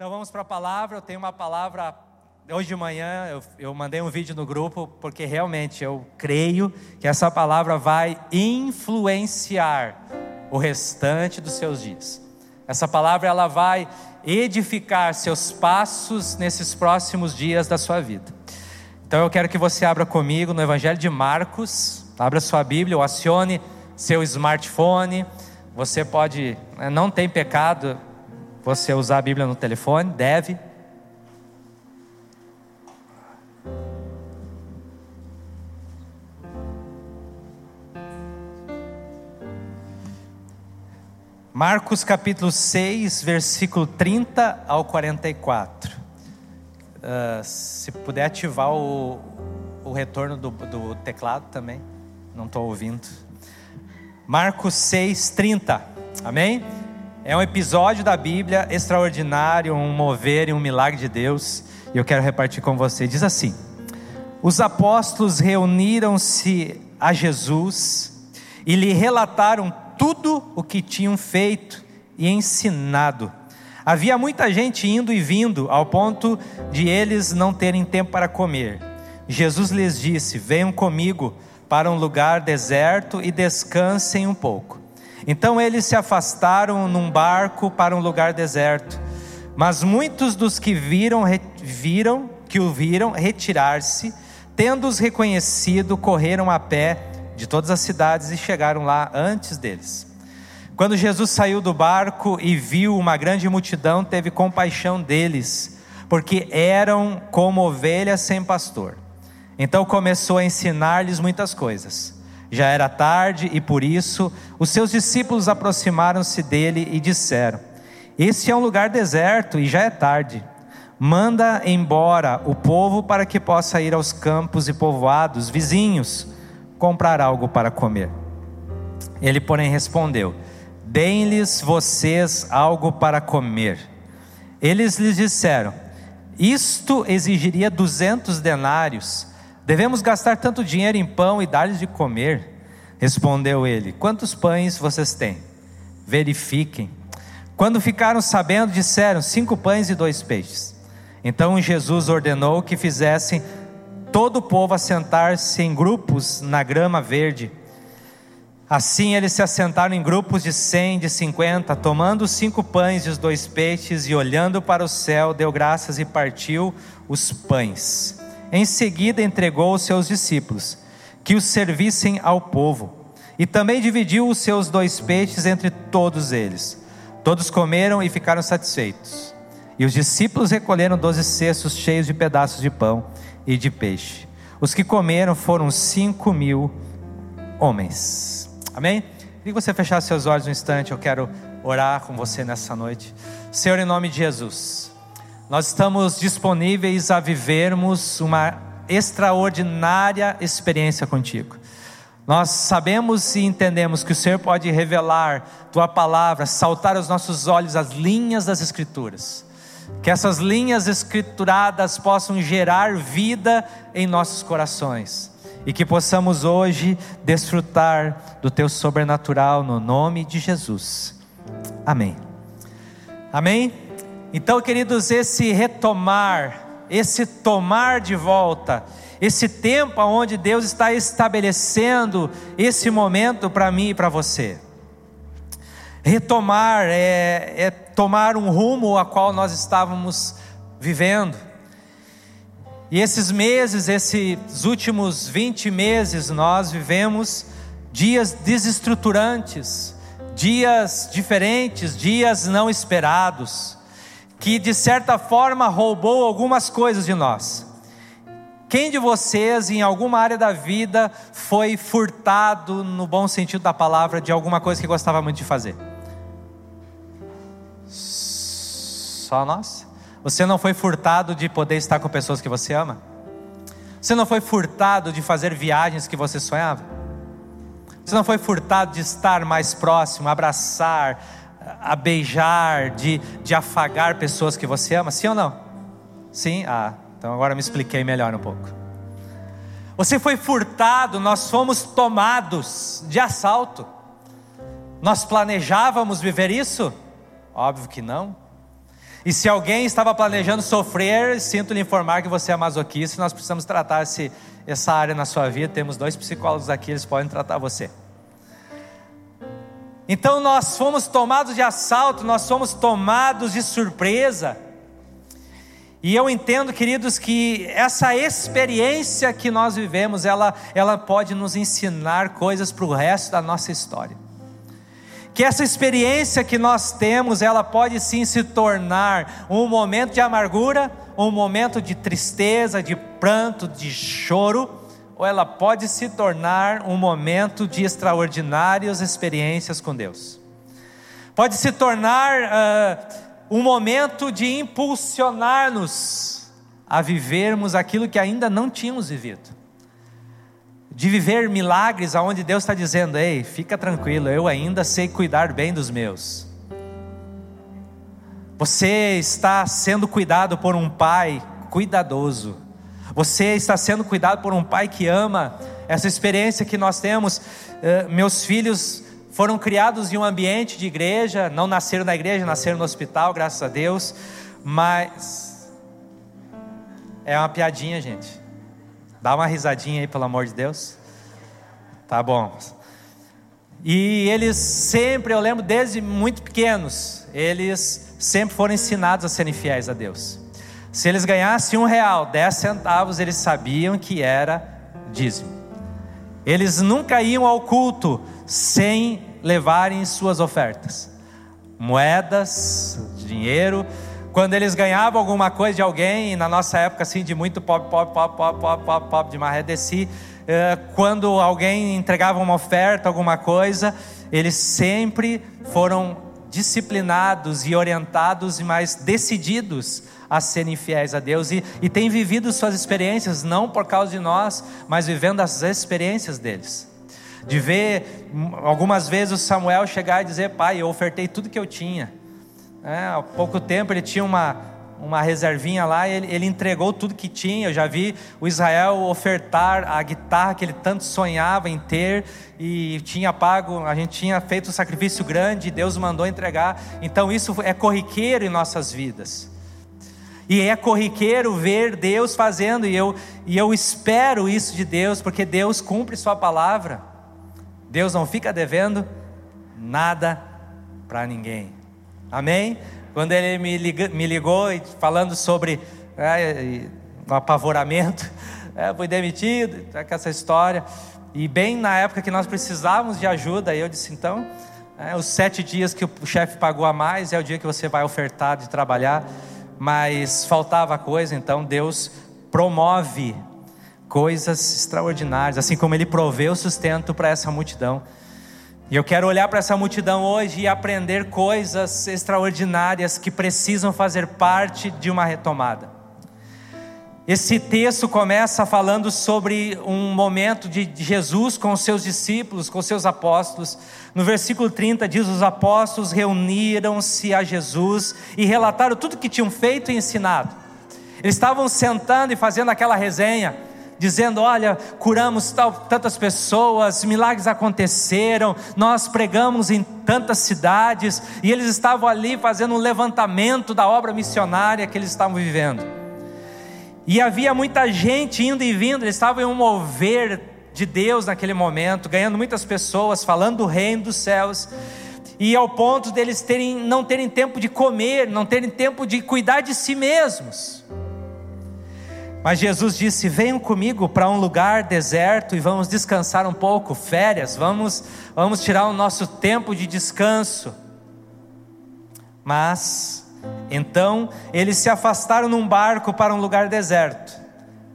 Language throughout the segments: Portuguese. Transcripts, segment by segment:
Então vamos para a palavra. Eu tenho uma palavra. Hoje de manhã eu, eu, mandei um vídeo no grupo, porque realmente eu creio que essa palavra vai influenciar o restante dos seus dias. Essa palavra ela vai edificar seus passos nesses próximos dias da sua vida. Então eu quero que você abra comigo no Evangelho de Marcos, abra sua Bíblia ou acione seu smartphone. Você pode, né, não tem pecado você usar a Bíblia no telefone? Deve. Marcos capítulo 6, versículo 30 ao 44. Uh, ah, se puder ativar o, o retorno do, do teclado também, não estou ouvindo. Marcos 6, 30. Amém? É um episódio da Bíblia extraordinário, um mover e um milagre de Deus, e eu quero repartir com você. Diz assim: Os apóstolos reuniram-se a Jesus e lhe relataram tudo o que tinham feito e ensinado. Havia muita gente indo e vindo, ao ponto de eles não terem tempo para comer. Jesus lhes disse: Venham comigo para um lugar deserto e descansem um pouco. Então eles se afastaram num barco para um lugar deserto. Mas muitos dos que viram, viram que o viram retirar-se, tendo-os reconhecido, correram a pé de todas as cidades e chegaram lá antes deles. Quando Jesus saiu do barco e viu uma grande multidão, teve compaixão deles, porque eram como ovelhas sem pastor. Então começou a ensinar-lhes muitas coisas. Já era tarde e por isso os seus discípulos aproximaram-se dele e disseram: Este é um lugar deserto e já é tarde. Manda embora o povo para que possa ir aos campos e povoados vizinhos comprar algo para comer. Ele, porém, respondeu: Deem-lhes vocês algo para comer. Eles lhes disseram: Isto exigiria duzentos denários Devemos gastar tanto dinheiro em pão e dar-lhes de comer? Respondeu ele: Quantos pães vocês têm? Verifiquem. Quando ficaram sabendo, disseram: Cinco pães e dois peixes. Então Jesus ordenou que fizessem todo o povo assentar-se em grupos na grama verde. Assim eles se assentaram em grupos de cem, de cinquenta, tomando os cinco pães e os dois peixes, e olhando para o céu, deu graças e partiu os pães. Em seguida entregou os seus discípulos, que os servissem ao povo, e também dividiu os seus dois peixes entre todos eles. Todos comeram e ficaram satisfeitos. E os discípulos recolheram doze cestos cheios de pedaços de pão e de peixe. Os que comeram foram cinco mil homens. Amém? Queria que você fechasse seus olhos um instante, eu quero orar com você nessa noite. Senhor, em nome de Jesus. Nós estamos disponíveis a vivermos uma extraordinária experiência contigo. Nós sabemos e entendemos que o Senhor pode revelar tua palavra, saltar aos nossos olhos as linhas das Escrituras. Que essas linhas escrituradas possam gerar vida em nossos corações. E que possamos hoje desfrutar do teu sobrenatural no nome de Jesus. Amém. Amém. Então, queridos, esse retomar, esse tomar de volta, esse tempo onde Deus está estabelecendo esse momento para mim e para você. Retomar é, é tomar um rumo a qual nós estávamos vivendo. E esses meses, esses últimos 20 meses, nós vivemos dias desestruturantes, dias diferentes, dias não esperados que de certa forma roubou algumas coisas de nós. Quem de vocês, em alguma área da vida, foi furtado, no bom sentido da palavra, de alguma coisa que gostava muito de fazer? Só nós? Você não foi furtado de poder estar com pessoas que você ama? Você não foi furtado de fazer viagens que você sonhava? Você não foi furtado de estar mais próximo, abraçar, a beijar, de, de afagar pessoas que você ama? Sim ou não? Sim? Ah, então agora me expliquei melhor um pouco. Você foi furtado, nós fomos tomados de assalto. Nós planejávamos viver isso? Óbvio que não. E se alguém estava planejando sofrer, sinto lhe informar que você é masoquista, nós precisamos tratar esse, essa área na sua vida. Temos dois psicólogos aqui, eles podem tratar você. Então nós fomos tomados de assalto, nós fomos tomados de surpresa. E eu entendo, queridos, que essa experiência que nós vivemos, ela, ela pode nos ensinar coisas para o resto da nossa história. Que essa experiência que nós temos, ela pode sim se tornar um momento de amargura, um momento de tristeza, de pranto, de choro, ou ela pode se tornar um momento de extraordinárias experiências com Deus. Pode se tornar uh, um momento de impulsionar-nos a vivermos aquilo que ainda não tínhamos vivido. De viver milagres aonde Deus está dizendo: ei, fica tranquilo, eu ainda sei cuidar bem dos meus. Você está sendo cuidado por um pai cuidadoso. Você está sendo cuidado por um pai que ama. Essa experiência que nós temos, eh, meus filhos foram criados em um ambiente de igreja, não nasceram na igreja, nasceram no hospital, graças a Deus, mas é uma piadinha, gente. Dá uma risadinha aí, pelo amor de Deus. Tá bom. E eles sempre, eu lembro desde muito pequenos, eles sempre foram ensinados a serem fiéis a Deus. Se eles ganhassem um real, dez centavos, eles sabiam que era dízimo. Eles nunca iam ao culto sem levarem suas ofertas. Moedas, dinheiro. Quando eles ganhavam alguma coisa de alguém, na nossa época assim, de muito pop, pop, pop, pop, pop, pop, pop de maré desci, eh, quando alguém entregava uma oferta, alguma coisa, eles sempre foram disciplinados e orientados e mais decididos a serem fiéis a Deus e, e têm vivido suas experiências, não por causa de nós, mas vivendo as experiências deles de ver algumas vezes o Samuel chegar e dizer: Pai, eu ofertei tudo que eu tinha. É, há pouco tempo ele tinha uma, uma reservinha lá ele, ele, entregou tudo que tinha. Eu já vi o Israel ofertar a guitarra que ele tanto sonhava em ter e tinha pago, a gente tinha feito um sacrifício grande Deus mandou entregar. Então isso é corriqueiro em nossas vidas. E é corriqueiro ver Deus fazendo, e eu, e eu espero isso de Deus, porque Deus cumpre Sua palavra. Deus não fica devendo nada para ninguém. Amém? Quando ele me, me ligou falando sobre é, o apavoramento, é, fui demitido, tá com essa história. E bem na época que nós precisávamos de ajuda, eu disse: então, é, os sete dias que o chefe pagou a mais é o dia que você vai ofertar de trabalhar, mas faltava coisa, então Deus promove coisas extraordinárias, assim como ele proveu sustento para essa multidão. E eu quero olhar para essa multidão hoje e aprender coisas extraordinárias que precisam fazer parte de uma retomada. Esse texto começa falando sobre um momento de Jesus com os seus discípulos, com os seus apóstolos. No versículo 30 diz: Os apóstolos reuniram-se a Jesus e relataram tudo que tinham feito e ensinado. Eles estavam sentando e fazendo aquela resenha dizendo: Olha, curamos tal, tantas pessoas, milagres aconteceram, nós pregamos em tantas cidades, e eles estavam ali fazendo um levantamento da obra missionária que eles estavam vivendo. E havia muita gente indo e vindo, eles estavam em um mover de Deus naquele momento, ganhando muitas pessoas, falando do reino dos céus e ao ponto deles terem, não terem tempo de comer, não terem tempo de cuidar de si mesmos. Mas Jesus disse: Venham comigo para um lugar deserto e vamos descansar um pouco, férias, vamos, vamos tirar o nosso tempo de descanso. Mas, então, eles se afastaram num barco para um lugar deserto.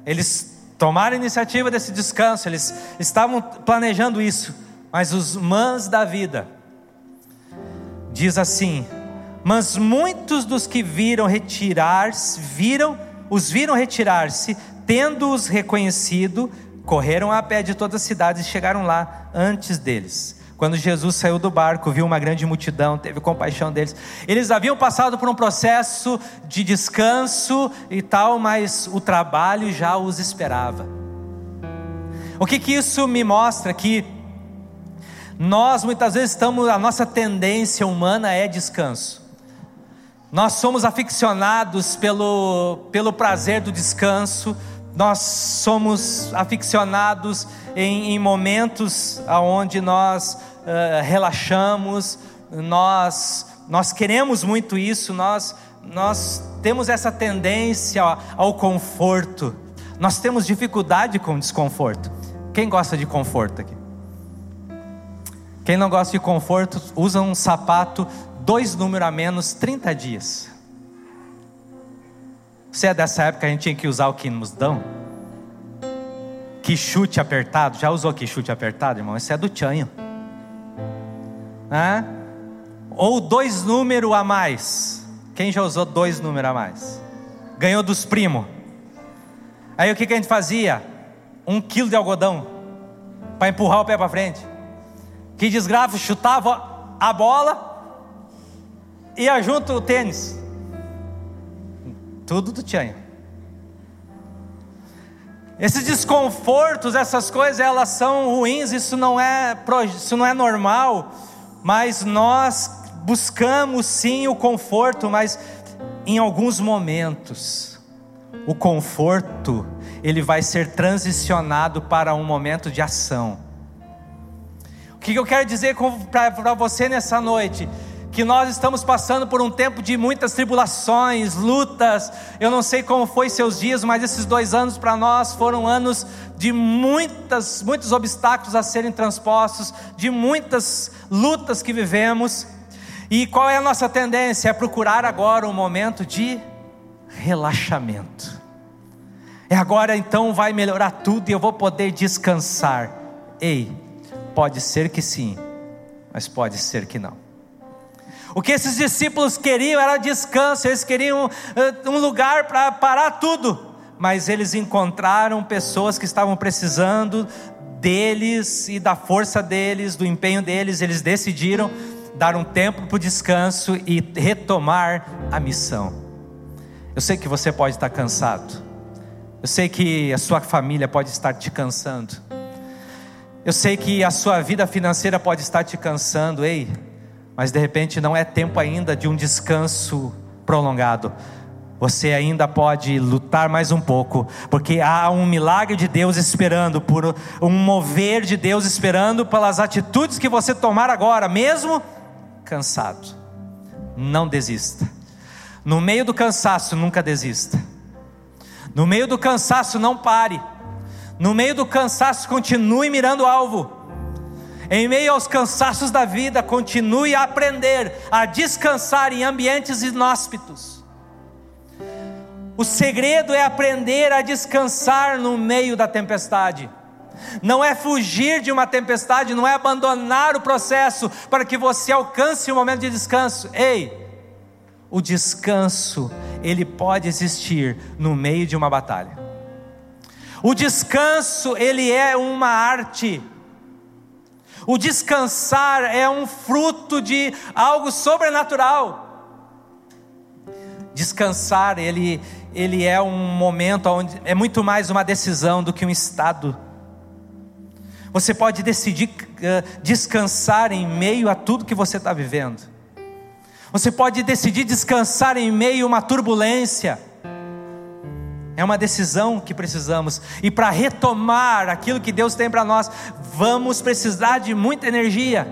Eles tomaram a iniciativa desse descanso, eles estavam planejando isso, mas os mãs da vida, diz assim: Mas muitos dos que viram retirar-se, viram os viram retirar-se, tendo-os reconhecido, correram a pé de toda a cidade e chegaram lá antes deles. Quando Jesus saiu do barco, viu uma grande multidão, teve compaixão deles. Eles haviam passado por um processo de descanso e tal, mas o trabalho já os esperava. O que, que isso me mostra? Que nós muitas vezes estamos, a nossa tendência humana é descanso. Nós somos aficionados pelo, pelo prazer do descanso, nós somos aficionados em, em momentos onde nós uh, relaxamos, nós, nós queremos muito isso, nós, nós temos essa tendência ao, conforto, nós temos dificuldade com desconforto. Quem gosta de conforto aqui? Quem não gosta de conforto, usa um sapato dois números a menos 30 dias. Você é dessa época a gente tinha que usar o que nos dão? Que chute apertado. Já usou que chute apertado, irmão? Isso é do tchanho. Hã? Ou dois números a mais. Quem já usou dois números a mais? Ganhou dos primos. Aí o que, que a gente fazia? Um quilo de algodão para empurrar o pé para frente. Que desgraça, chutava a bola ia junto o tênis. Tudo do Tchanha. Esses desconfortos, essas coisas, elas são ruins, isso não é, isso não é normal, mas nós buscamos sim o conforto, mas em alguns momentos, o conforto, ele vai ser transicionado para um momento de ação. O que eu quero dizer para você nessa noite? Que nós estamos passando por um tempo de muitas tribulações, lutas. Eu não sei como foi seus dias, mas esses dois anos para nós foram anos de muitas, muitos obstáculos a serem transpostos, de muitas lutas que vivemos. E qual é a nossa tendência? É procurar agora um momento de relaxamento. É agora então vai melhorar tudo e eu vou poder descansar. Ei, pode ser que sim, mas pode ser que não. O que esses discípulos queriam era descanso, eles queriam uh, um lugar para parar tudo, mas eles encontraram pessoas que estavam precisando deles e da força deles, do empenho deles, eles decidiram dar um tempo para o descanso e retomar a missão. Eu sei que você pode estar cansado, eu sei que a sua família pode estar te cansando, eu sei que a sua vida financeira pode estar te cansando, ei mas de repente não é tempo ainda de um descanso prolongado. Você ainda pode lutar mais um pouco, porque há um milagre de Deus esperando, por um mover de Deus esperando pelas atitudes que você tomar agora, mesmo cansado. Não desista. No meio do cansaço, nunca desista. No meio do cansaço, não pare. No meio do cansaço, continue mirando o alvo. Em meio aos cansaços da vida, continue a aprender a descansar em ambientes inóspitos. O segredo é aprender a descansar no meio da tempestade. Não é fugir de uma tempestade, não é abandonar o processo para que você alcance um momento de descanso. Ei, o descanso, ele pode existir no meio de uma batalha. O descanso, ele é uma arte. O descansar é um fruto de algo sobrenatural. Descansar, ele, ele é um momento onde é muito mais uma decisão do que um estado. Você pode decidir uh, descansar em meio a tudo que você está vivendo. Você pode decidir descansar em meio a uma turbulência. É uma decisão que precisamos. E para retomar aquilo que Deus tem para nós, vamos precisar de muita energia.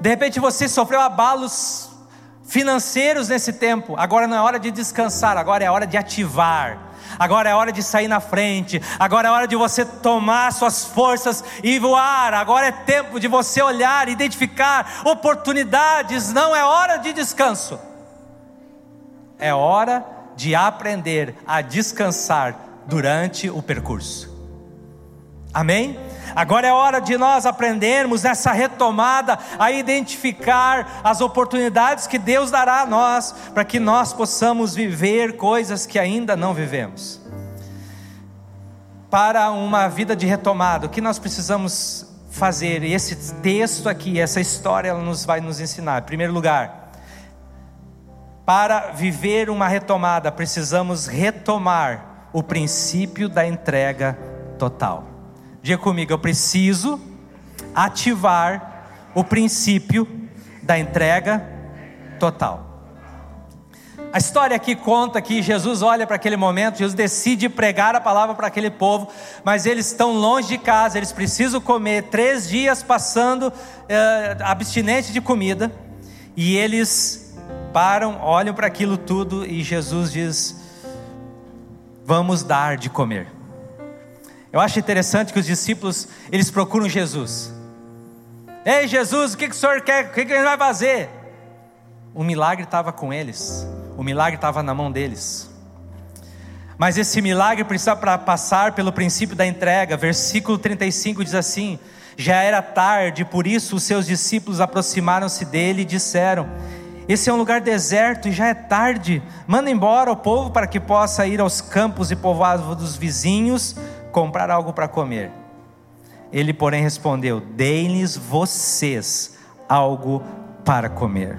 De repente você sofreu abalos financeiros nesse tempo. Agora não é hora de descansar, agora é hora de ativar. Agora é hora de sair na frente. Agora é hora de você tomar suas forças e voar. Agora é tempo de você olhar, identificar oportunidades. Não é hora de descanso. É hora de aprender a descansar durante o percurso. Amém? Agora é hora de nós aprendermos nessa retomada a identificar as oportunidades que Deus dará a nós, para que nós possamos viver coisas que ainda não vivemos. Para uma vida de retomada, o que nós precisamos fazer? Esse texto aqui, essa história, ela nos vai nos ensinar. Em primeiro lugar, para viver uma retomada, precisamos retomar o princípio da entrega total. Diga comigo, eu preciso ativar o princípio da entrega total. A história aqui conta que Jesus olha para aquele momento, Jesus decide pregar a palavra para aquele povo, mas eles estão longe de casa, eles precisam comer, três dias passando eh, abstinente de comida, e eles param, olham para aquilo tudo e Jesus diz: Vamos dar de comer. Eu acho interessante que os discípulos eles procuram Jesus. Ei Jesus, o que, que o senhor quer? O que, que ele vai fazer? O milagre estava com eles. O milagre estava na mão deles. Mas esse milagre precisa passar pelo princípio da entrega. Versículo 35 diz assim: Já era tarde, por isso os seus discípulos aproximaram-se dele e disseram: Esse é um lugar deserto e já é tarde. Manda embora o povo para que possa ir aos campos e povoados dos vizinhos comprar algo para comer. Ele, porém, respondeu: Deem-lhes vocês algo para comer.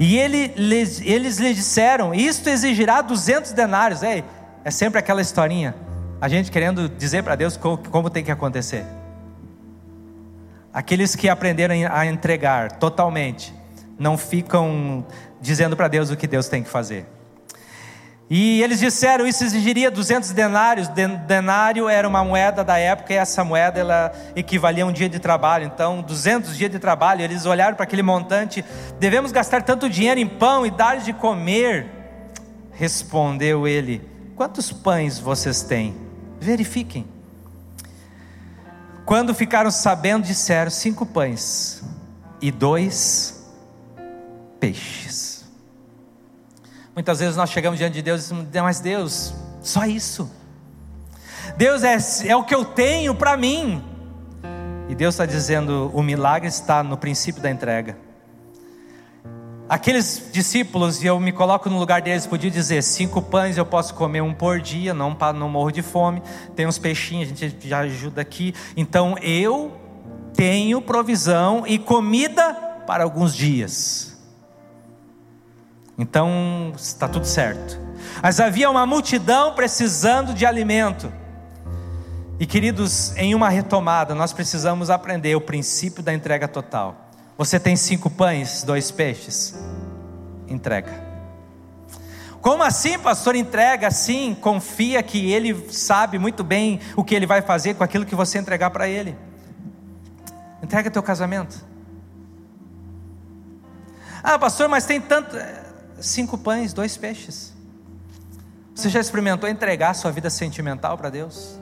E ele, eles lhe disseram: Isto exigirá 200 denários. É, é sempre aquela historinha. A gente querendo dizer para Deus como, como tem que acontecer. Aqueles que aprenderam a entregar totalmente, não ficam dizendo para Deus o que Deus tem que fazer. E eles disseram, isso exigiria 200 denários. Denário era uma moeda da época e essa moeda ela equivalia a um dia de trabalho. Então, 200 dias de trabalho. Eles olharam para aquele montante. Devemos gastar tanto dinheiro em pão e dar de comer. Respondeu ele: Quantos pães vocês têm? Verifiquem. Quando ficaram sabendo, disseram: Cinco pães e dois peixes. Muitas vezes nós chegamos diante de Deus e dizemos, mas Deus, só isso. Deus é, é o que eu tenho para mim. E Deus está dizendo: o milagre está no princípio da entrega. Aqueles discípulos, e eu me coloco no lugar deles, podiam dizer: cinco pães eu posso comer um por dia, não, não morro de fome. Tem uns peixinhos, a gente já ajuda aqui. Então eu tenho provisão e comida para alguns dias. Então está tudo certo. Mas havia uma multidão precisando de alimento. E queridos, em uma retomada, nós precisamos aprender o princípio da entrega total. Você tem cinco pães, dois peixes? Entrega. Como assim, pastor? Entrega sim, confia que ele sabe muito bem o que ele vai fazer com aquilo que você entregar para ele. Entrega teu casamento. Ah, pastor, mas tem tanto cinco pães, dois peixes. Você já experimentou entregar sua vida sentimental para Deus?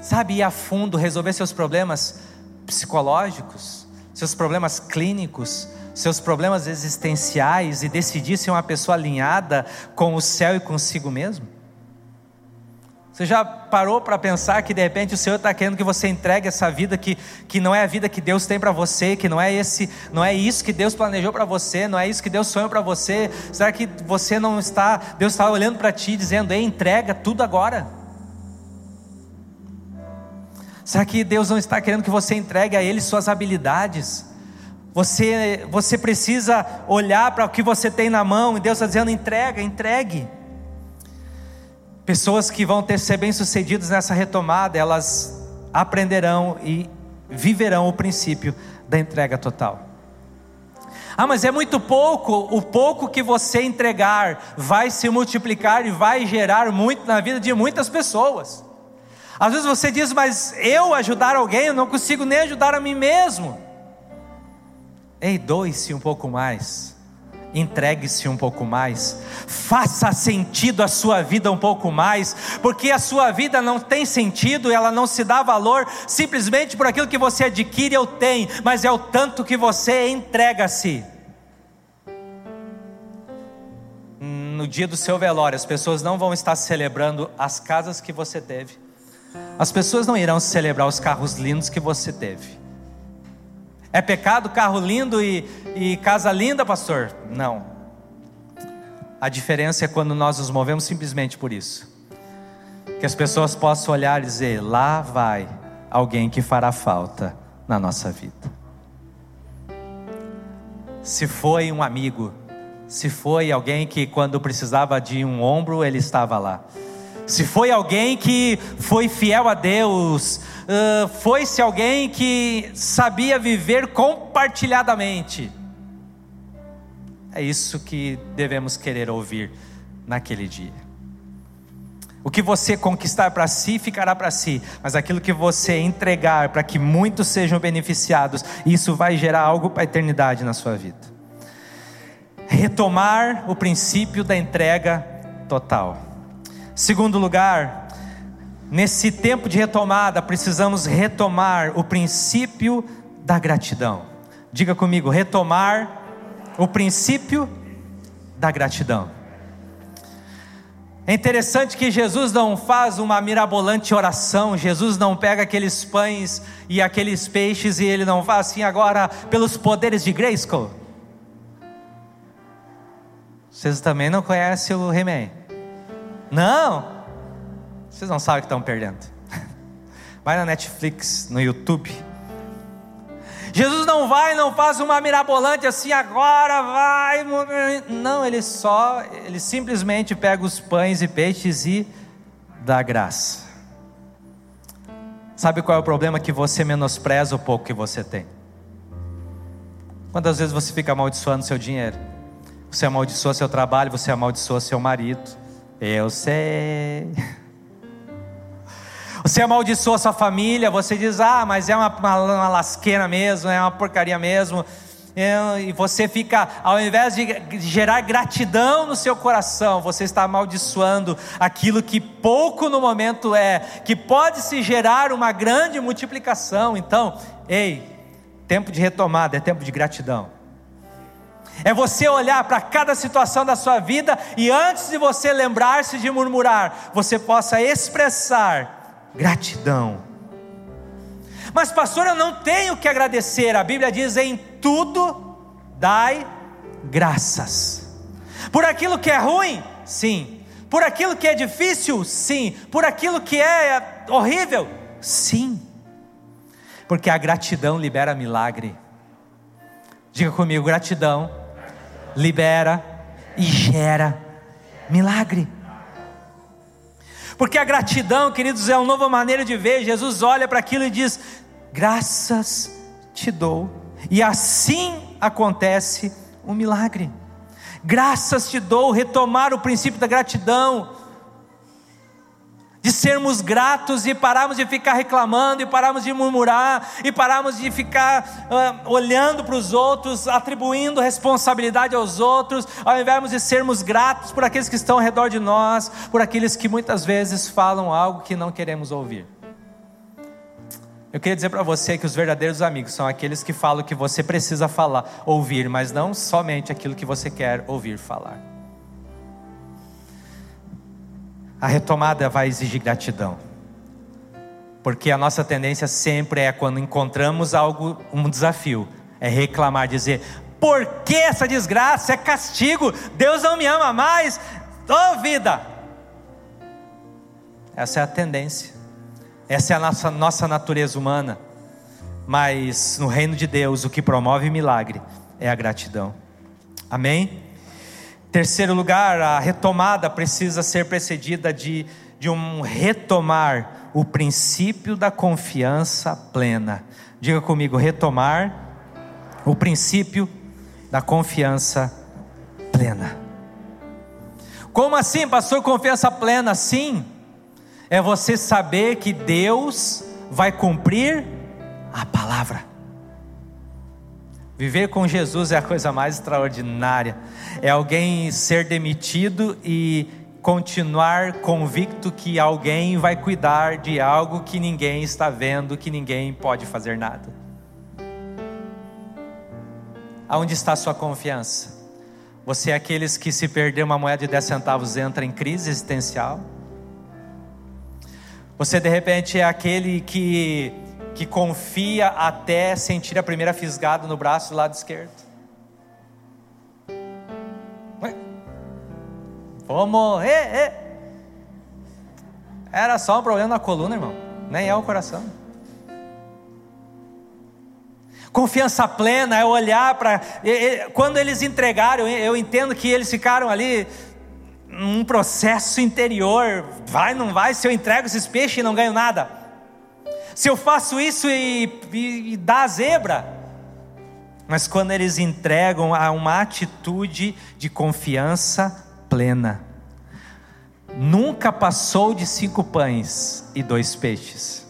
Sabe, ir a fundo, resolver seus problemas psicológicos, seus problemas clínicos, seus problemas existenciais e decidir ser uma pessoa alinhada com o céu e consigo mesmo? Você já parou para pensar que de repente o Senhor está querendo que você entregue essa vida que, que não é a vida que Deus tem para você, que não é esse, não é isso que Deus planejou para você, não é isso que Deus sonhou para você? Será que você não está, Deus está olhando para ti dizendo, ei, entrega tudo agora? Será que Deus não está querendo que você entregue a Ele suas habilidades? Você, você precisa olhar para o que você tem na mão e Deus está dizendo: entrega, entregue. Pessoas que vão ter ser bem-sucedidas nessa retomada, elas aprenderão e viverão o princípio da entrega total. Ah, mas é muito pouco. O pouco que você entregar vai se multiplicar e vai gerar muito na vida de muitas pessoas. Às vezes você diz, mas eu ajudar alguém, eu não consigo nem ajudar a mim mesmo. Ei, doe-se um pouco mais entregue-se um pouco mais, faça sentido a sua vida um pouco mais, porque a sua vida não tem sentido, ela não se dá valor simplesmente por aquilo que você adquire ou tem, mas é o tanto que você entrega-se. No dia do seu velório, as pessoas não vão estar celebrando as casas que você teve, as pessoas não irão celebrar os carros lindos que você teve é pecado carro lindo e, e casa linda, pastor? Não. A diferença é quando nós nos movemos simplesmente por isso. Que as pessoas possam olhar e dizer: lá vai alguém que fará falta na nossa vida. Se foi um amigo, se foi alguém que quando precisava de um ombro, ele estava lá. Se foi alguém que foi fiel a Deus, uh, foi-se alguém que sabia viver compartilhadamente. É isso que devemos querer ouvir naquele dia. O que você conquistar para si ficará para si, mas aquilo que você entregar para que muitos sejam beneficiados, isso vai gerar algo para a eternidade na sua vida. Retomar o princípio da entrega total. Segundo lugar, nesse tempo de retomada, precisamos retomar o princípio da gratidão. Diga comigo, retomar o princípio da gratidão. É interessante que Jesus não faz uma mirabolante oração, Jesus não pega aqueles pães e aqueles peixes e ele não faz assim agora pelos poderes de Grayskull. Vocês também não conhecem o He-Man? Não! Vocês não sabem o que estão perdendo. Vai na Netflix, no YouTube. Jesus não vai, não faz uma mirabolante assim, agora vai. Não, ele só, ele simplesmente pega os pães e peixes e dá graça. Sabe qual é o problema? Que você menospreza o pouco que você tem. Quantas vezes você fica amaldiçoando seu dinheiro? Você amaldiçoa seu trabalho, você amaldiçoa seu marido. Eu sei. Você amaldiçoa sua família, você diz, ah, mas é uma, uma, uma lasqueira mesmo, é uma porcaria mesmo. É, e você fica, ao invés de gerar gratidão no seu coração, você está amaldiçoando aquilo que pouco no momento é, que pode se gerar uma grande multiplicação. Então, ei, tempo de retomada, é tempo de gratidão. É você olhar para cada situação da sua vida e antes de você lembrar-se de murmurar, você possa expressar gratidão. Mas, pastor, eu não tenho que agradecer. A Bíblia diz: em tudo dai graças. Por aquilo que é ruim, sim. Por aquilo que é difícil, sim. Por aquilo que é horrível, sim. Porque a gratidão libera milagre. Diga comigo: gratidão libera e gera milagre. Porque a gratidão, queridos, é uma nova maneira de ver. Jesus olha para aquilo e diz: Graças te dou. E assim acontece um milagre. Graças te dou, retomar o princípio da gratidão de sermos gratos e pararmos de ficar reclamando, e pararmos de murmurar, e pararmos de ficar uh, olhando para os outros, atribuindo responsabilidade aos outros, ao invés de sermos gratos por aqueles que estão ao redor de nós, por aqueles que muitas vezes falam algo que não queremos ouvir. Eu queria dizer para você que os verdadeiros amigos são aqueles que falam o que você precisa falar, ouvir, mas não somente aquilo que você quer ouvir falar. A retomada vai exigir gratidão. Porque a nossa tendência sempre é, quando encontramos algo, um desafio, é reclamar, dizer: por que essa desgraça? É castigo, Deus não me ama mais, ô oh, vida! Essa é a tendência, essa é a nossa, nossa natureza humana. Mas no reino de Deus, o que promove milagre é a gratidão. Amém? Terceiro lugar, a retomada precisa ser precedida de, de um retomar o princípio da confiança plena. Diga comigo, retomar o princípio da confiança plena. Como assim, pastor, confiança plena? Sim, é você saber que Deus vai cumprir a palavra. Viver com Jesus é a coisa mais extraordinária. É alguém ser demitido e continuar convicto que alguém vai cuidar de algo que ninguém está vendo, que ninguém pode fazer nada. Aonde está a sua confiança? Você é aqueles que se perder uma moeda de 10 centavos entra em crise existencial? Você de repente é aquele que que confia até sentir a primeira fisgada no braço do lado esquerdo. Vou morrer. Era só um problema na coluna, irmão. Nem é o coração. Confiança plena é olhar para. Quando eles entregaram, eu entendo que eles ficaram ali num processo interior. Vai, não vai? Se eu entrego esses peixes e não ganho nada. Se eu faço isso e, e, e dá zebra, mas quando eles entregam a uma atitude de confiança plena. Nunca passou de cinco pães e dois peixes.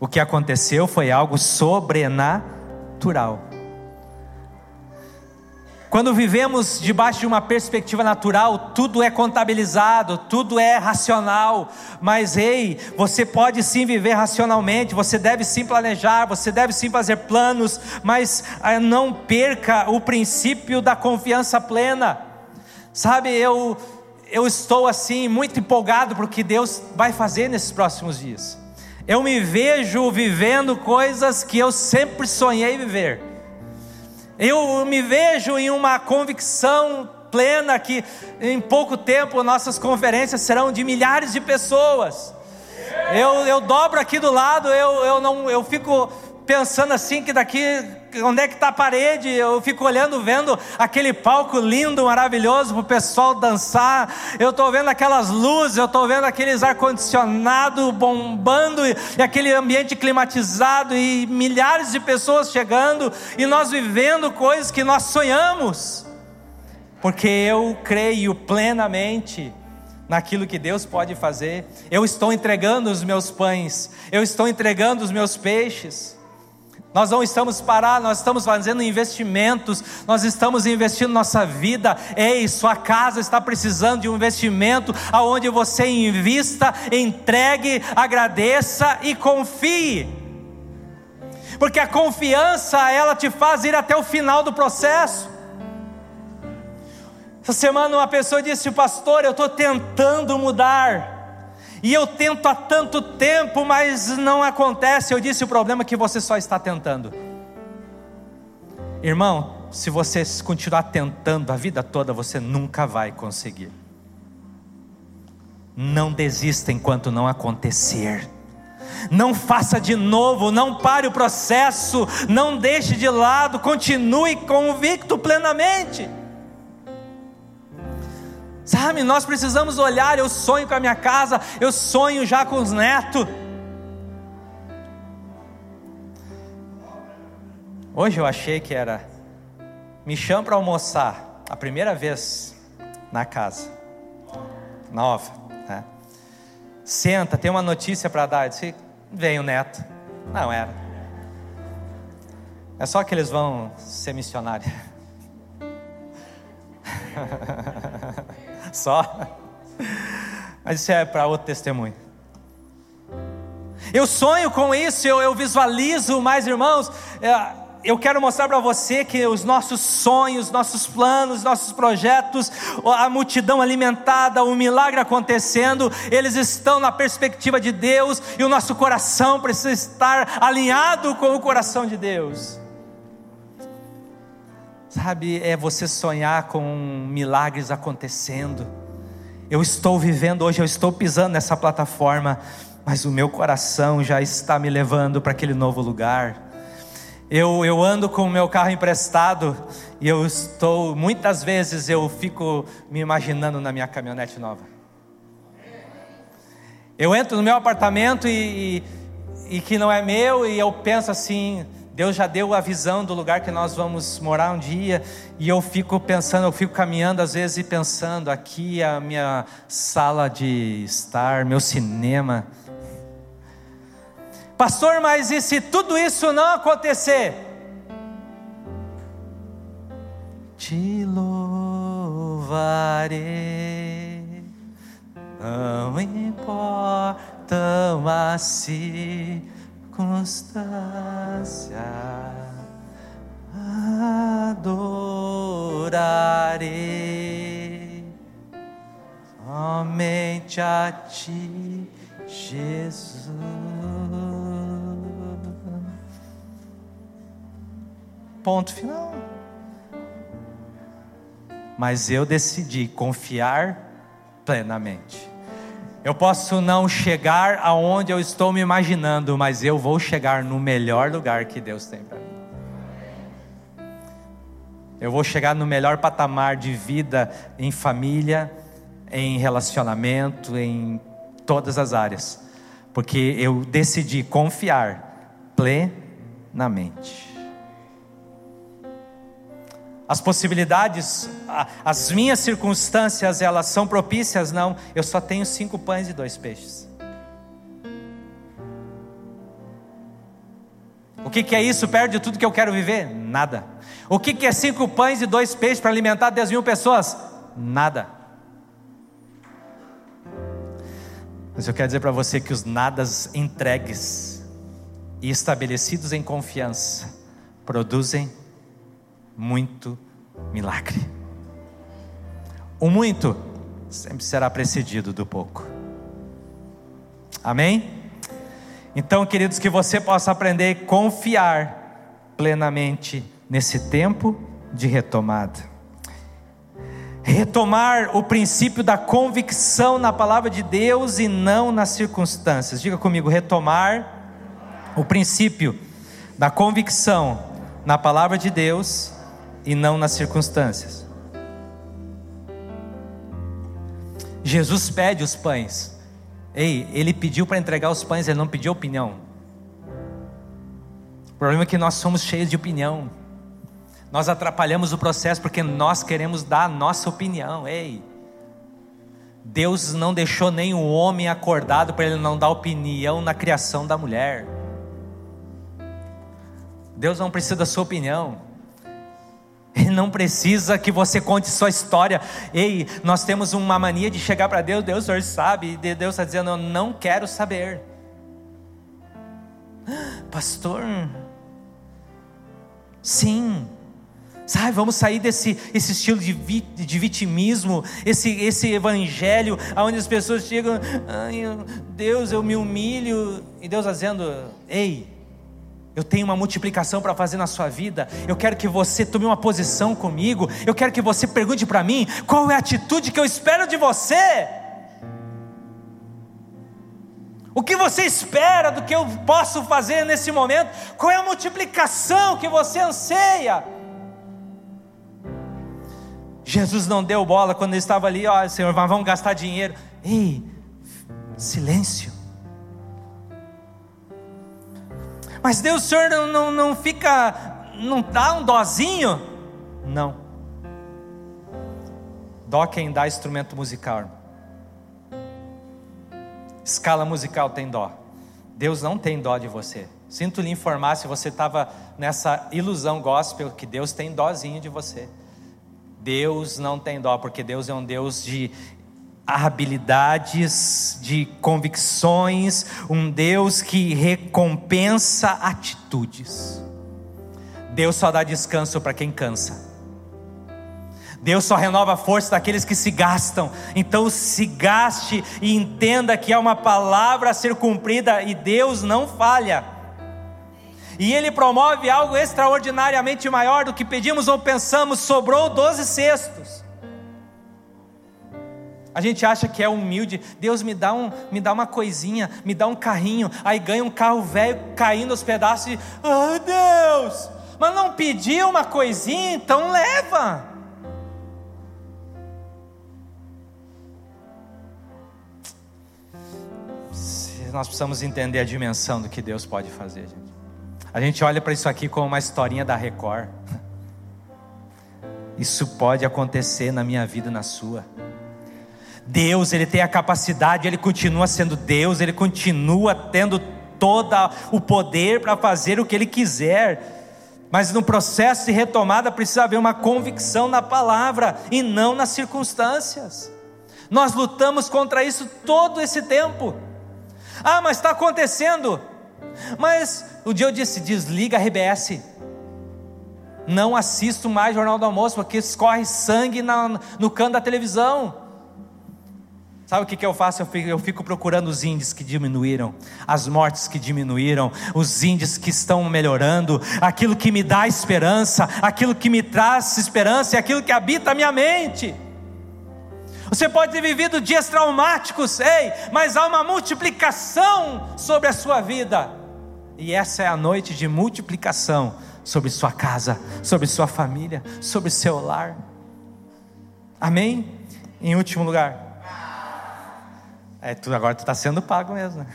O que aconteceu foi algo sobrenatural. Quando vivemos debaixo de uma perspectiva natural, tudo é contabilizado, tudo é racional. Mas ei, você pode sim viver racionalmente, você deve sim planejar, você deve sim fazer planos, mas ah, não perca o princípio da confiança plena. Sabe, eu eu estou assim muito empolgado para o que Deus vai fazer nesses próximos dias. Eu me vejo vivendo coisas que eu sempre sonhei viver. Eu me vejo em uma convicção plena que em pouco tempo nossas conferências serão de milhares de pessoas. Eu, eu dobro aqui do lado, eu, eu, não, eu fico pensando assim que daqui onde é que está a parede? Eu fico olhando, vendo aquele palco lindo, maravilhoso para o pessoal dançar. Eu estou vendo aquelas luzes, eu estou vendo aqueles ar-condicionado bombando e, e aquele ambiente climatizado e milhares de pessoas chegando e nós vivendo coisas que nós sonhamos. Porque eu creio plenamente naquilo que Deus pode fazer. Eu estou entregando os meus pães, eu estou entregando os meus peixes. Nós não estamos parados, nós estamos fazendo investimentos, nós estamos investindo nossa vida. Ei, sua casa está precisando de um investimento aonde você invista, entregue, agradeça e confie. Porque a confiança, ela te faz ir até o final do processo. Essa semana uma pessoa disse, pastor, eu estou tentando mudar e eu tento há tanto tempo, mas não acontece. Eu disse: o problema é que você só está tentando. Irmão, se você continuar tentando a vida toda, você nunca vai conseguir. Não desista enquanto não acontecer. Não faça de novo, não pare o processo, não deixe de lado, continue convicto plenamente. Sabe, nós precisamos olhar. Eu sonho com a minha casa, eu sonho já com os netos. Hoje eu achei que era me chama para almoçar, a primeira vez na casa, nova, né? Senta, tem uma notícia para dar. Eu disse, vem o neto. Não era. É só que eles vão ser missionários. só. Mas isso é para outro testemunho. Eu sonho com isso, eu, eu visualizo, mais irmãos, é, eu quero mostrar para você que os nossos sonhos, nossos planos, nossos projetos, a multidão alimentada, o milagre acontecendo, eles estão na perspectiva de Deus e o nosso coração precisa estar alinhado com o coração de Deus. Sabe, é você sonhar com milagres acontecendo. Eu estou vivendo hoje, eu estou pisando nessa plataforma, mas o meu coração já está me levando para aquele novo lugar. Eu, eu ando com o meu carro emprestado e eu estou, muitas vezes eu fico me imaginando na minha caminhonete nova. Eu entro no meu apartamento e, e, e que não é meu e eu penso assim: Deus já deu a visão do lugar que nós vamos morar um dia, e eu fico pensando, eu fico caminhando às vezes e pensando, aqui é a minha sala de estar, meu cinema. Pastor, mas e se tudo isso não acontecer? Te louvarei, não importam assim constância adorarei somente a ti, Jesus. Ponto final. Mas eu decidi confiar plenamente. Eu posso não chegar aonde eu estou me imaginando, mas eu vou chegar no melhor lugar que Deus tem para mim. Eu vou chegar no melhor patamar de vida em família, em relacionamento, em todas as áreas, porque eu decidi confiar plenamente. As possibilidades, as minhas circunstâncias, elas são propícias? Não, eu só tenho cinco pães e dois peixes. O que, que é isso perto de tudo que eu quero viver? Nada. O que, que é cinco pães e dois peixes para alimentar 10 mil pessoas? Nada. Mas eu quero dizer para você que os nadas entregues e estabelecidos em confiança produzem muito milagre. O muito sempre será precedido do pouco. Amém? Então, queridos, que você possa aprender a confiar plenamente nesse tempo de retomada. Retomar o princípio da convicção na palavra de Deus e não nas circunstâncias. Diga comigo, retomar o princípio da convicção na palavra de Deus e não nas circunstâncias. Jesus pede os pães. Ei, ele pediu para entregar os pães, ele não pediu opinião. O problema é que nós somos cheios de opinião. Nós atrapalhamos o processo porque nós queremos dar a nossa opinião. Ei, Deus não deixou o homem acordado para ele não dar opinião na criação da mulher. Deus não precisa da sua opinião. Ele não precisa que você conte sua história. Ei, nós temos uma mania de chegar para Deus, Deus, o Senhor sabe, e Deus está dizendo, eu não quero saber. Pastor, sim, Sabe, vamos sair desse esse estilo de, vi, de vitimismo, esse, esse evangelho, onde as pessoas chegam, Deus, eu me humilho, e Deus está dizendo: ei, eu tenho uma multiplicação para fazer na sua vida. Eu quero que você tome uma posição comigo. Eu quero que você pergunte para mim qual é a atitude que eu espero de você. O que você espera do que eu posso fazer nesse momento? Qual é a multiplicação que você anseia? Jesus não deu bola quando ele estava ali, ó, Senhor, vamos gastar dinheiro. Ei, silêncio. Mas Deus, o senhor não, não, não fica, não dá um dozinho? Não. Dó quem dá instrumento musical. Escala musical tem dó. Deus não tem dó de você. Sinto lhe informar se você estava nessa ilusão gospel que Deus tem dózinho de você. Deus não tem dó, porque Deus é um Deus de habilidades, de convicções, um Deus que recompensa atitudes. Deus só dá descanso para quem cansa. Deus só renova a força daqueles que se gastam. Então se gaste e entenda que há uma palavra a ser cumprida e Deus não falha. E Ele promove algo extraordinariamente maior do que pedimos ou pensamos. Sobrou doze cestos. A gente acha que é humilde. Deus me dá, um, me dá uma coisinha, me dá um carrinho, aí ganha um carro velho caindo aos pedaços e. Oh Deus! Mas não pediu uma coisinha, então leva. Nós precisamos entender a dimensão do que Deus pode fazer, gente. A gente olha para isso aqui como uma historinha da Record. Isso pode acontecer na minha vida, na sua. Deus, Ele tem a capacidade, Ele continua sendo Deus, Ele continua tendo todo o poder para fazer o que Ele quiser. Mas no processo de retomada precisa haver uma convicção na palavra e não nas circunstâncias. Nós lutamos contra isso todo esse tempo. Ah, mas está acontecendo. Mas o dia eu disse: desliga a RBS. Não assisto mais Jornal do Almoço, porque escorre sangue na, no canto da televisão. Sabe o que, que eu faço? Eu fico, eu fico, procurando os índices que diminuíram, as mortes que diminuíram, os índices que estão melhorando, aquilo que me dá esperança, aquilo que me traz esperança e aquilo que habita a minha mente. Você pode ter vivido dias traumáticos, ei, mas há uma multiplicação sobre a sua vida, e essa é a noite de multiplicação sobre sua casa, sobre sua família, sobre seu lar. Amém? Em último lugar, é, tu, agora tu está sendo pago mesmo. Né?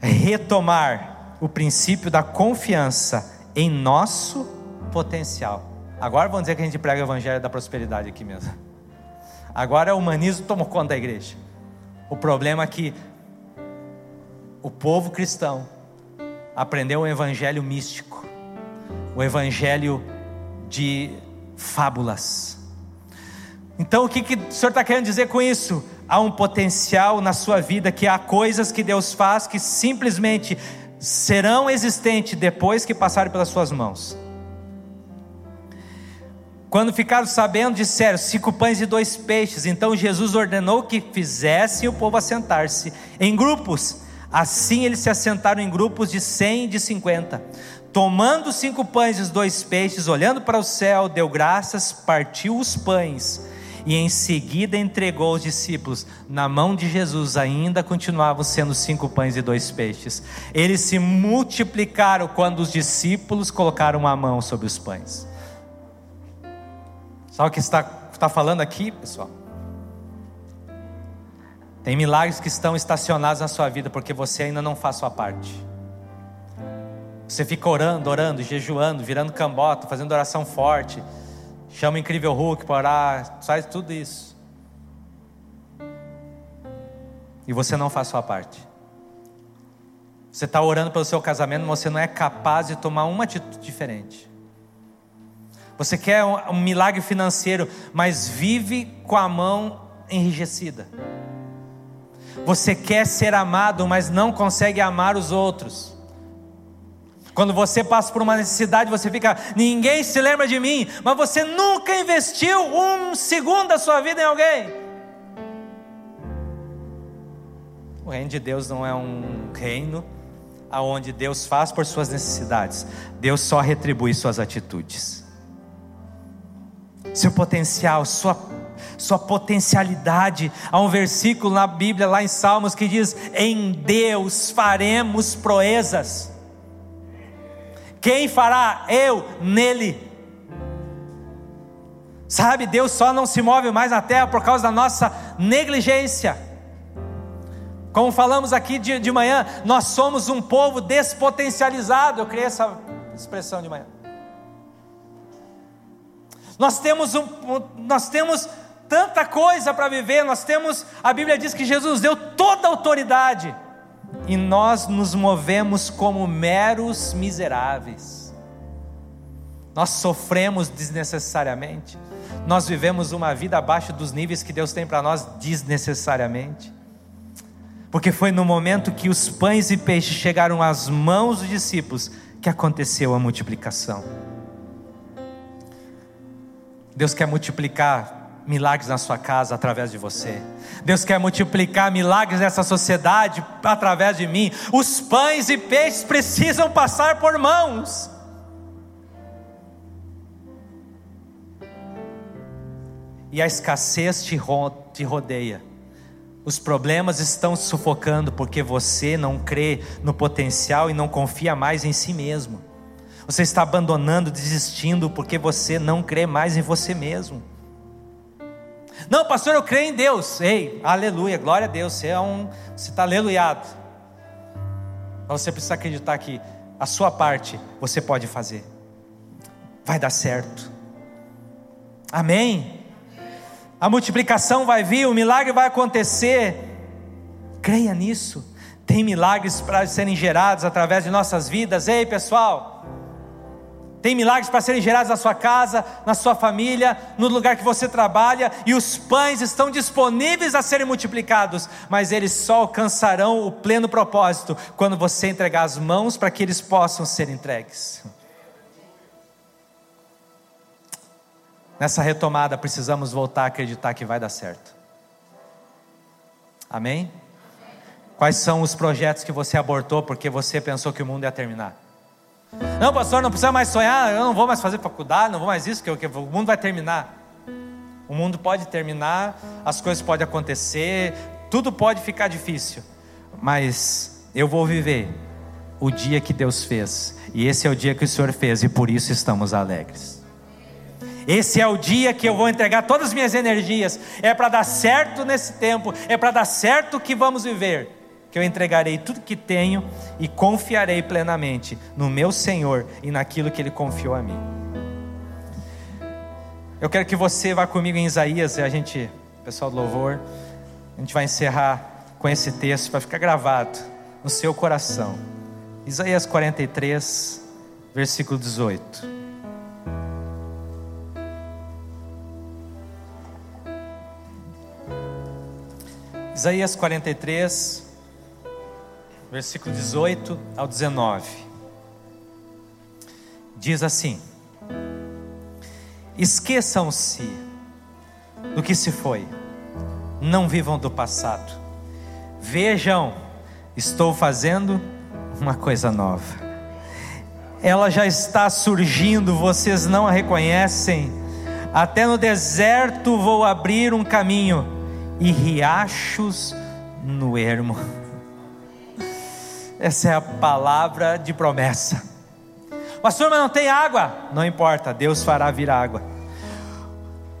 Retomar o princípio da confiança em nosso potencial. Agora vamos dizer que a gente prega o evangelho da prosperidade aqui mesmo. Agora o humanismo tomou conta da igreja. O problema é que o povo cristão aprendeu o evangelho místico, o evangelho de fábulas. Então o que, que o Senhor está querendo dizer com isso? Há um potencial na sua vida que há coisas que Deus faz que simplesmente serão existentes depois que passarem pelas suas mãos. Quando ficaram sabendo, disseram: cinco pães e dois peixes. Então Jesus ordenou que fizessem o povo assentar-se em grupos. Assim eles se assentaram em grupos de cem e de cinquenta. Tomando cinco pães e os dois peixes, olhando para o céu, deu graças, partiu os pães e em seguida entregou os discípulos. Na mão de Jesus ainda continuavam sendo cinco pães e dois peixes. Eles se multiplicaram quando os discípulos colocaram a mão sobre os pães. Sabe o que está, está falando aqui, pessoal? Tem milagres que estão estacionados na sua vida porque você ainda não faz sua parte. Você fica orando, orando, jejuando, virando cambota, fazendo oração forte chama o incrível Hulk para orar, faz tudo isso. E você não faz sua parte. Você está orando pelo seu casamento, mas você não é capaz de tomar uma atitude diferente. Você quer um, um milagre financeiro, mas vive com a mão enrijecida. Você quer ser amado, mas não consegue amar os outros. Quando você passa por uma necessidade, você fica, ninguém se lembra de mim, mas você nunca investiu um segundo da sua vida em alguém. O reino de Deus não é um reino aonde Deus faz por suas necessidades, Deus só retribui suas atitudes. Seu potencial, sua sua potencialidade. Há um versículo na Bíblia, lá em Salmos, que diz: Em Deus faremos proezas. Quem fará? Eu nele. Sabe, Deus só não se move mais na terra por causa da nossa negligência. Como falamos aqui de, de manhã, nós somos um povo despotencializado. Eu criei essa expressão de manhã. Nós temos, um, nós temos tanta coisa para viver, nós temos, a Bíblia diz que Jesus deu toda a autoridade e nós nos movemos como meros miseráveis. Nós sofremos desnecessariamente. Nós vivemos uma vida abaixo dos níveis que Deus tem para nós desnecessariamente. Porque foi no momento que os pães e peixes chegaram às mãos dos discípulos que aconteceu a multiplicação. Deus quer multiplicar milagres na sua casa através de você. Deus quer multiplicar milagres nessa sociedade através de mim. Os pães e peixes precisam passar por mãos. E a escassez te rodeia. Os problemas estão sufocando porque você não crê no potencial e não confia mais em si mesmo. Você está abandonando, desistindo porque você não crê mais em você mesmo. Não, pastor, eu creio em Deus. Ei, aleluia, glória a Deus. Você é um, você está aleluiado. Mas você precisa acreditar que a sua parte você pode fazer. Vai dar certo. Amém. A multiplicação vai vir, o milagre vai acontecer. Creia nisso. Tem milagres para serem gerados através de nossas vidas. Ei, pessoal. Tem milagres para serem gerados na sua casa, na sua família, no lugar que você trabalha, e os pães estão disponíveis a serem multiplicados, mas eles só alcançarão o pleno propósito quando você entregar as mãos para que eles possam ser entregues. Nessa retomada, precisamos voltar a acreditar que vai dar certo. Amém? Quais são os projetos que você abortou porque você pensou que o mundo ia terminar? Não, pastor, não precisa mais sonhar, eu não vou mais fazer faculdade, não vou mais isso, que, que o mundo vai terminar. O mundo pode terminar, as coisas podem acontecer, tudo pode ficar difícil, mas eu vou viver o dia que Deus fez, e esse é o dia que o Senhor fez, e por isso estamos alegres. Esse é o dia que eu vou entregar todas as minhas energias, é para dar certo nesse tempo, é para dar certo que vamos viver. Que eu entregarei tudo que tenho e confiarei plenamente no meu Senhor e naquilo que Ele confiou a mim. Eu quero que você vá comigo em Isaías, e a gente, pessoal do louvor, a gente vai encerrar com esse texto para ficar gravado no seu coração. Isaías 43, versículo 18. Isaías 43, versículo 18 ao 19. Diz assim: Esqueçam-se do que se foi, não vivam do passado. Vejam, estou fazendo uma coisa nova. Ela já está surgindo, vocês não a reconhecem. Até no deserto vou abrir um caminho e riachos no ermo. Essa é a palavra de promessa. Mas não tem água? Não importa, Deus fará vir água.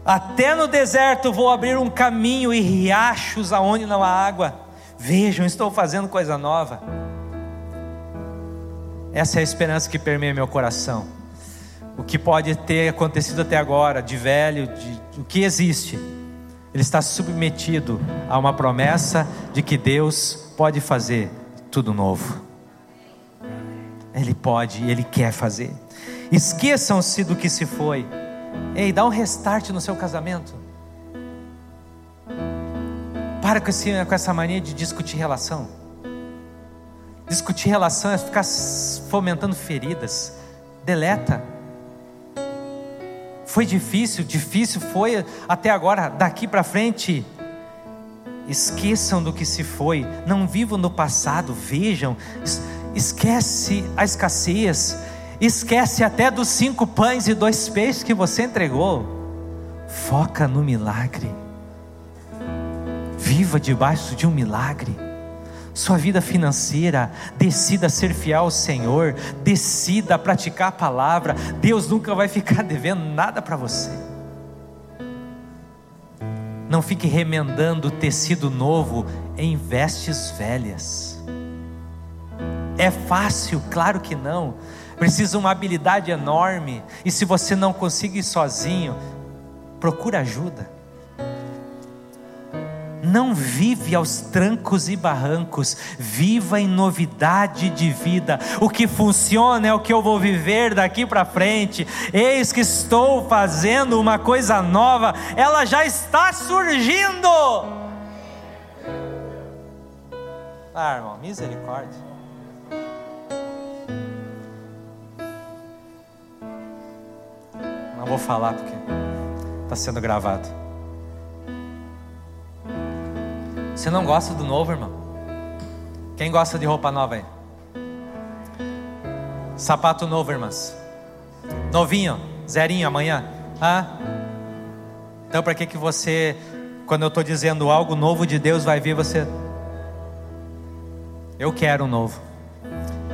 Até no deserto vou abrir um caminho e riachos aonde não há água. Vejam, estou fazendo coisa nova. Essa é a esperança que permeia meu coração. O que pode ter acontecido até agora, de velho, de, o que existe ele está submetido a uma promessa de que Deus pode fazer tudo novo. Ele pode e ele quer fazer. Esqueçam-se do que se foi. Ei, dá um restart no seu casamento. Para com, esse, com essa mania de discutir relação. Discutir relação é ficar fomentando feridas. Deleta foi difícil, difícil foi até agora, daqui para frente. Esqueçam do que se foi, não vivam no passado, vejam, esquece a escassez, esquece até dos cinco pães e dois peixes que você entregou. Foca no milagre. Viva debaixo de um milagre sua vida financeira, decida ser fiel ao Senhor, decida praticar a palavra. Deus nunca vai ficar devendo nada para você. Não fique remendando tecido novo em vestes velhas. É fácil? Claro que não. Precisa uma habilidade enorme. E se você não conseguir sozinho, procura ajuda não vive aos trancos e barrancos, viva em novidade de vida. O que funciona é o que eu vou viver daqui para frente. Eis que estou fazendo uma coisa nova, ela já está surgindo. Ah, irmão, misericórdia. Não vou falar porque está sendo gravado. Você não gosta do novo, irmão? Quem gosta de roupa nova aí? Sapato novo, irmãs. Novinho, zerinho amanhã. Ah? Então, para que que você, quando eu estou dizendo algo novo de Deus, vai vir você? Eu quero um novo.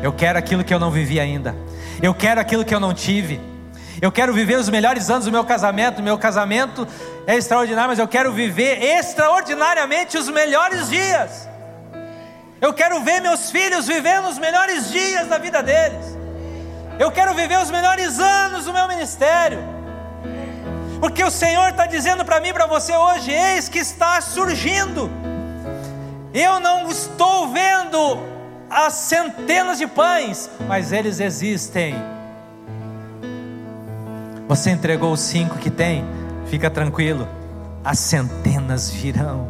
Eu quero aquilo que eu não vivi ainda. Eu quero aquilo que eu não tive. Eu quero viver os melhores anos do meu casamento. Meu casamento é extraordinário, mas eu quero viver extraordinariamente os melhores dias. Eu quero ver meus filhos vivendo os melhores dias da vida deles. Eu quero viver os melhores anos do meu ministério. Porque o Senhor está dizendo para mim e para você hoje: eis que está surgindo. Eu não estou vendo as centenas de pães, mas eles existem. Você entregou os cinco que tem? Fica tranquilo, as centenas virão.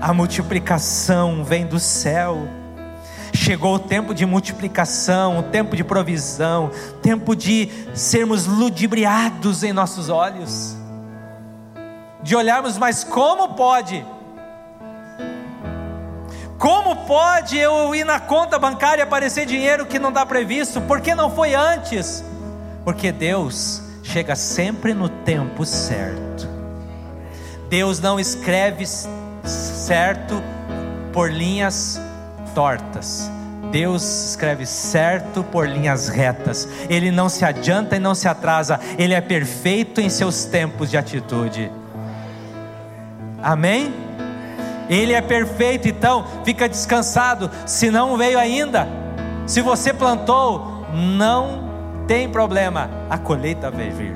A multiplicação vem do céu. Chegou o tempo de multiplicação, o tempo de provisão, tempo de sermos ludibriados em nossos olhos, de olharmos, mas como pode? Como pode eu ir na conta bancária e aparecer dinheiro que não está previsto? Por que não foi antes? Porque Deus chega sempre no tempo certo. Deus não escreve certo por linhas tortas. Deus escreve certo por linhas retas. Ele não se adianta e não se atrasa. Ele é perfeito em seus tempos de atitude. Amém? Ele é perfeito, então fica descansado. Se não veio ainda, se você plantou, não tem problema, a colheita vai vir.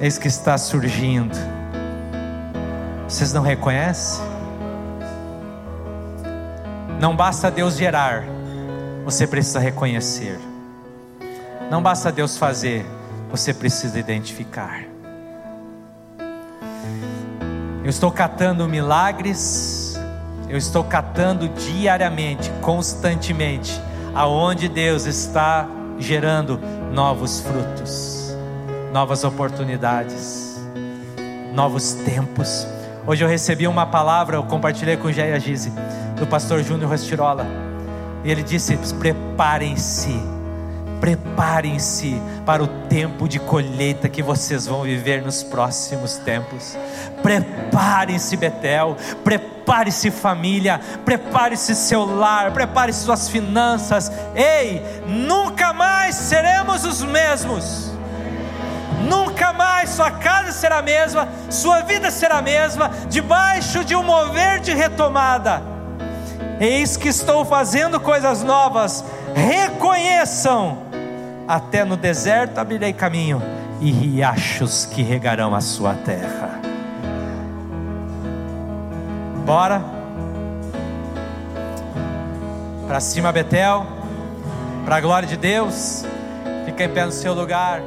Eis que está surgindo. Vocês não reconhecem? Não basta Deus gerar, você precisa reconhecer. Não basta Deus fazer, você precisa identificar. Eu estou catando milagres, eu estou catando diariamente, constantemente, aonde Deus está gerando novos frutos, novas oportunidades, novos tempos. Hoje eu recebi uma palavra, eu compartilhei com o Jair Gize, do pastor Júnior Rostirola. E ele disse: preparem-se, preparem-se para o tempo de colheita que vocês vão viver nos próximos tempos. Preparem-se, Betel, prepare-se, família, prepare-se seu lar, prepare suas finanças. Ei, nunca mais seremos os mesmos. Nunca mais sua casa será a mesma, sua vida será a mesma, debaixo de um mover de retomada. Eis que estou fazendo coisas novas, reconheçam, até no deserto abrirei caminho e riachos que regarão a sua terra. Bora para cima, Betel, para a glória de Deus, fica em pé no seu lugar.